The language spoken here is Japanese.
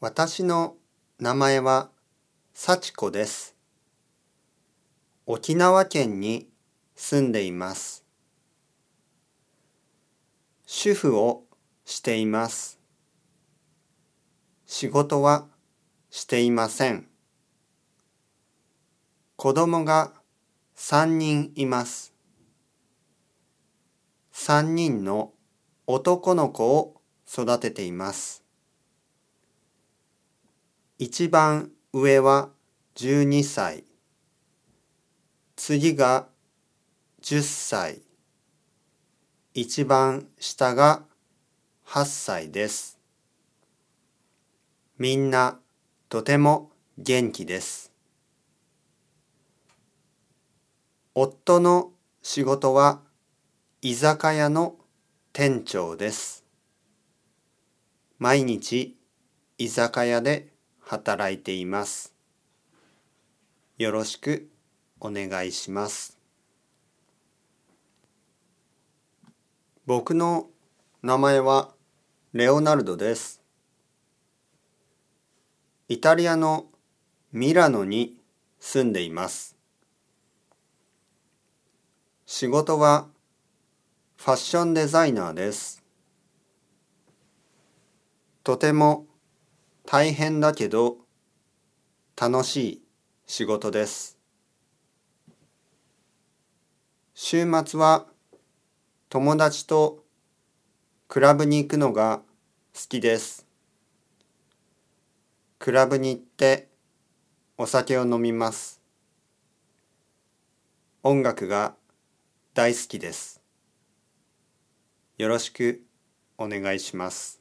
私の名前は幸子です。沖縄県に住んでいます。主婦をしています。仕事はしていません。子供が3人います。3人の男の子を育てています。一番上は12歳。次が10歳。一番下が8歳です。みんなとても元気です。夫の仕事は居酒屋の店長です。毎日居酒屋で働いています。よろしくお願いします。僕の名前はレオナルドです。イタリアのミラノに住んでいます。仕事はファッションデザイナーです。とても大変だけど楽しい仕事です。週末は友達とクラブに行くのが好きです。クラブに行ってお酒を飲みます。音楽が大好きです。よろしくお願いします。